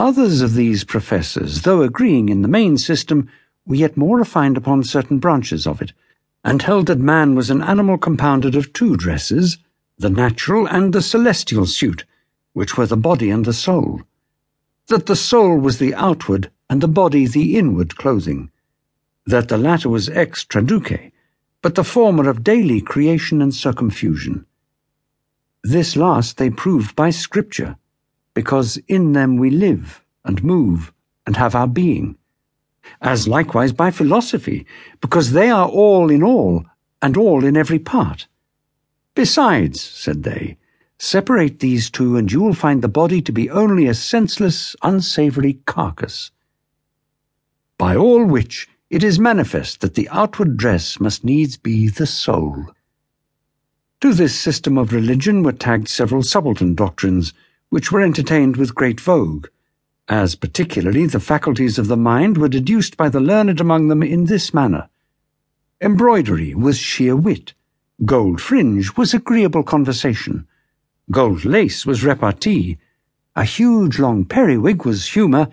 Others of these professors, though agreeing in the main system, were yet more refined upon certain branches of it, and held that man was an animal compounded of two dresses, the natural and the celestial suit, which were the body and the soul. That the soul was the outward and the body the inward clothing. That the latter was ex traduce, but the former of daily creation and circumfusion. This last they proved by Scripture, because in them we live and move and have our being, as likewise by philosophy, because they are all in all and all in every part. Besides, said they, separate these two and you will find the body to be only a senseless, unsavoury carcass. By all which it is manifest that the outward dress must needs be the soul. To this system of religion were tagged several subaltern doctrines, which were entertained with great vogue, as particularly the faculties of the mind were deduced by the learned among them in this manner. Embroidery was sheer wit, gold fringe was agreeable conversation, gold lace was repartee, a huge long periwig was humour,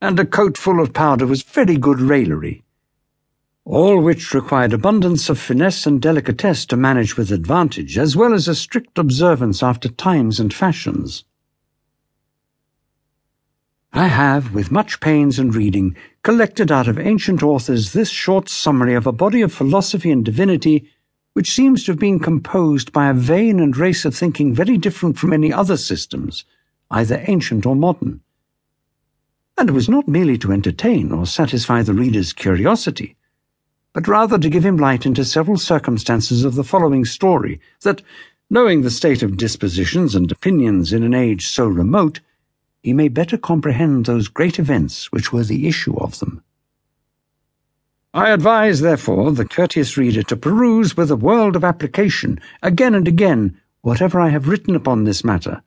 and a coat full of powder was very good raillery. All which required abundance of finesse and delicatesse to manage with advantage, as well as a strict observance after times and fashions. I have, with much pains and reading, collected out of ancient authors this short summary of a body of philosophy and divinity which seems to have been composed by a vein and race of thinking very different from any other systems, either ancient or modern. And it was not merely to entertain or satisfy the reader's curiosity, but rather to give him light into several circumstances of the following story, that, knowing the state of dispositions and opinions in an age so remote, he may better comprehend those great events which were the issue of them. I advise, therefore, the courteous reader to peruse with a world of application, again and again, whatever I have written upon this matter.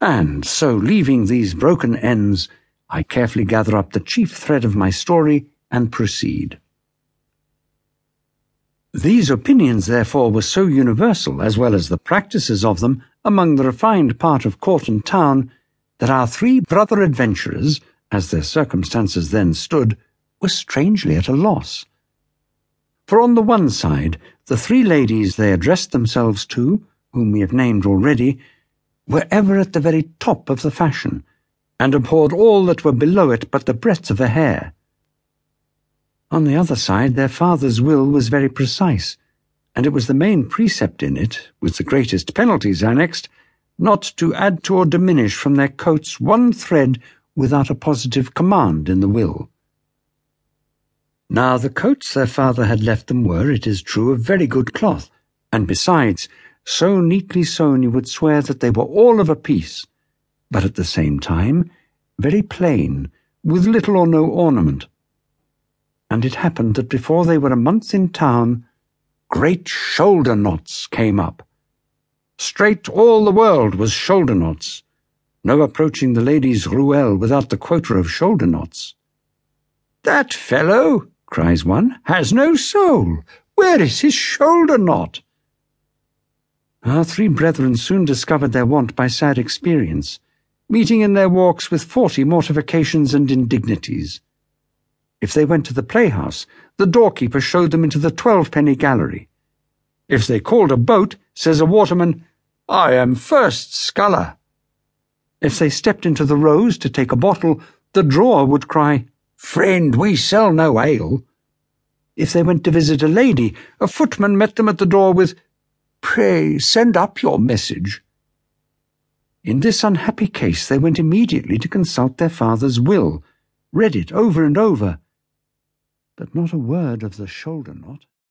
And so, leaving these broken ends, I carefully gather up the chief thread of my story and proceed. These opinions, therefore, were so universal, as well as the practices of them, among the refined part of court and town, that our three brother adventurers, as their circumstances then stood, were strangely at a loss. For on the one side, the three ladies they addressed themselves to, whom we have named already, were ever at the very top of the fashion, and abhorred all that were below it but the breadth of a hair. On the other side, their father's will was very precise, and it was the main precept in it, with the greatest penalties annexed, not to add to or diminish from their coats one thread without a positive command in the will. Now, the coats their father had left them were, it is true, of very good cloth, and besides, so neatly sewn you would swear that they were all of a piece, but at the same time, very plain, with little or no ornament and it happened that before they were a month in town, great shoulder knots came up. Straight all the world was shoulder knots. No approaching the ladies' ruelle without the quota of shoulder knots. That fellow, cries one, has no soul. Where is his shoulder knot? Our three brethren soon discovered their want by sad experience, meeting in their walks with forty mortifications and indignities. If they went to the playhouse, the doorkeeper showed them into the twelve-penny gallery. If they called a boat, says a waterman, I am first sculler. If they stepped into the Rose to take a bottle, the drawer would cry, Friend, we sell no ale. If they went to visit a lady, a footman met them at the door with, Pray send up your message. In this unhappy case, they went immediately to consult their father's will, read it over and over, but not a word of the shoulder knot.